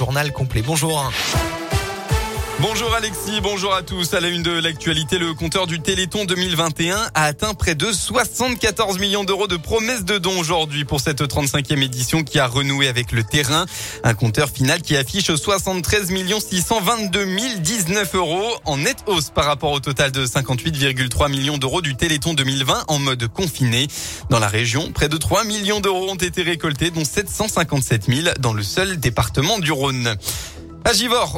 journal complet. Bonjour. Bonjour Alexis, bonjour à tous. À la une de l'actualité, le compteur du Téléthon 2021 a atteint près de 74 millions d'euros de promesses de dons aujourd'hui pour cette 35e édition qui a renoué avec le terrain. Un compteur final qui affiche 73 622 019 euros en nette hausse par rapport au total de 58,3 millions d'euros du Téléthon 2020 en mode confiné. Dans la région, près de 3 millions d'euros ont été récoltés, dont 757 000 dans le seul département du Rhône. À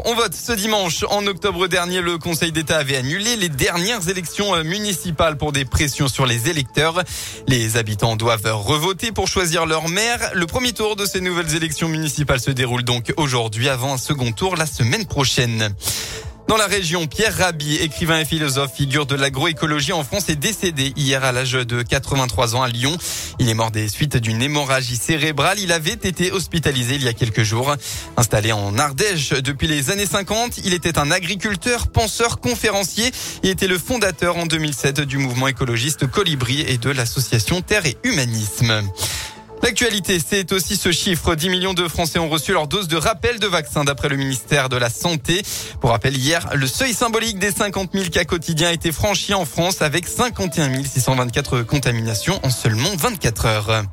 on vote ce dimanche. En octobre dernier, le Conseil d'État avait annulé les dernières élections euh, municipales pour des pressions sur les électeurs. Les habitants doivent revoter pour choisir leur maire. Le premier tour de ces nouvelles élections municipales se déroule donc aujourd'hui avant un second tour la semaine prochaine. Dans la région, Pierre Rabhi, écrivain et philosophe, figure de l'agroécologie en France, est décédé hier à l'âge de 83 ans à Lyon. Il est mort des suites d'une hémorragie cérébrale. Il avait été hospitalisé il y a quelques jours. Installé en Ardèche depuis les années 50, il était un agriculteur, penseur, conférencier et était le fondateur en 2007 du mouvement écologiste Colibri et de l'association Terre et Humanisme. L'actualité, c'est aussi ce chiffre. 10 millions de Français ont reçu leur dose de rappel de vaccin d'après le ministère de la Santé. Pour rappel, hier, le seuil symbolique des 50 000 cas quotidiens a été franchi en France avec 51 624 contaminations en seulement 24 heures.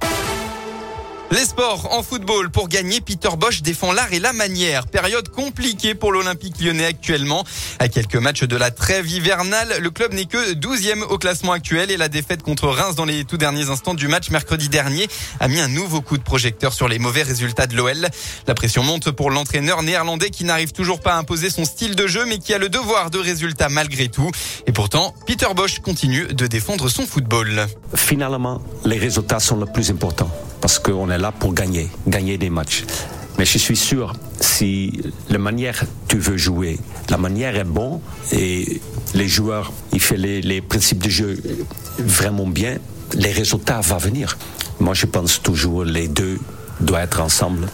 Les sports en football. Pour gagner, Peter Bosch défend l'art et la manière. Période compliquée pour l'Olympique lyonnais actuellement. À quelques matchs de la trêve hivernale, le club n'est que 12e au classement actuel et la défaite contre Reims dans les tout derniers instants du match mercredi dernier a mis un nouveau coup de projecteur sur les mauvais résultats de l'OL. La pression monte pour l'entraîneur néerlandais qui n'arrive toujours pas à imposer son style de jeu mais qui a le devoir de résultats malgré tout. Et pourtant, Peter Bosch continue de défendre son football. Finalement, les résultats sont le plus important parce qu'on est là pour gagner, gagner des matchs. Mais je suis sûr, si la manière tu veux jouer, la manière est bonne et les joueurs, ils font les, principes de jeu vraiment bien, les résultats vont venir. Moi, je pense toujours les deux doivent être ensemble.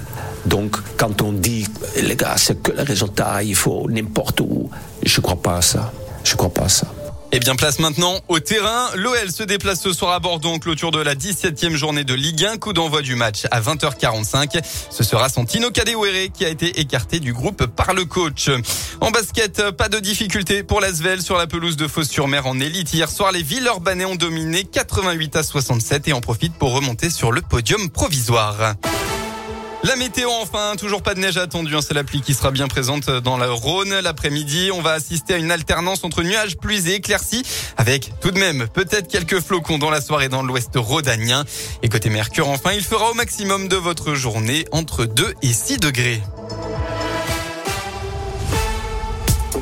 Donc, quand on dit, les gars, c'est que le résultat, il faut n'importe où, je ne crois pas à ça. Je crois pas à ça. Et eh bien, place maintenant au terrain. L'OL se déplace ce soir à Bordeaux, clôture de la 17e journée de Ligue 1. Coup d'envoi du match à 20h45. Ce sera Santino Kadewere qui a été écarté du groupe par le coach. En basket, pas de difficulté pour l'Asvel sur la pelouse de Fos-sur-Mer en élite. Hier soir, les Villeurbanais ont dominé 88 à 67 et en profitent pour remonter sur le podium provisoire. La météo enfin, toujours pas de neige attendue, hein. c'est la pluie qui sera bien présente dans la Rhône. L'après-midi, on va assister à une alternance entre nuages, pluies et éclaircies, avec tout de même peut-être quelques flocons dans la soirée dans l'ouest rhodanien. Et côté Mercure, enfin, il fera au maximum de votre journée entre 2 et 6 degrés.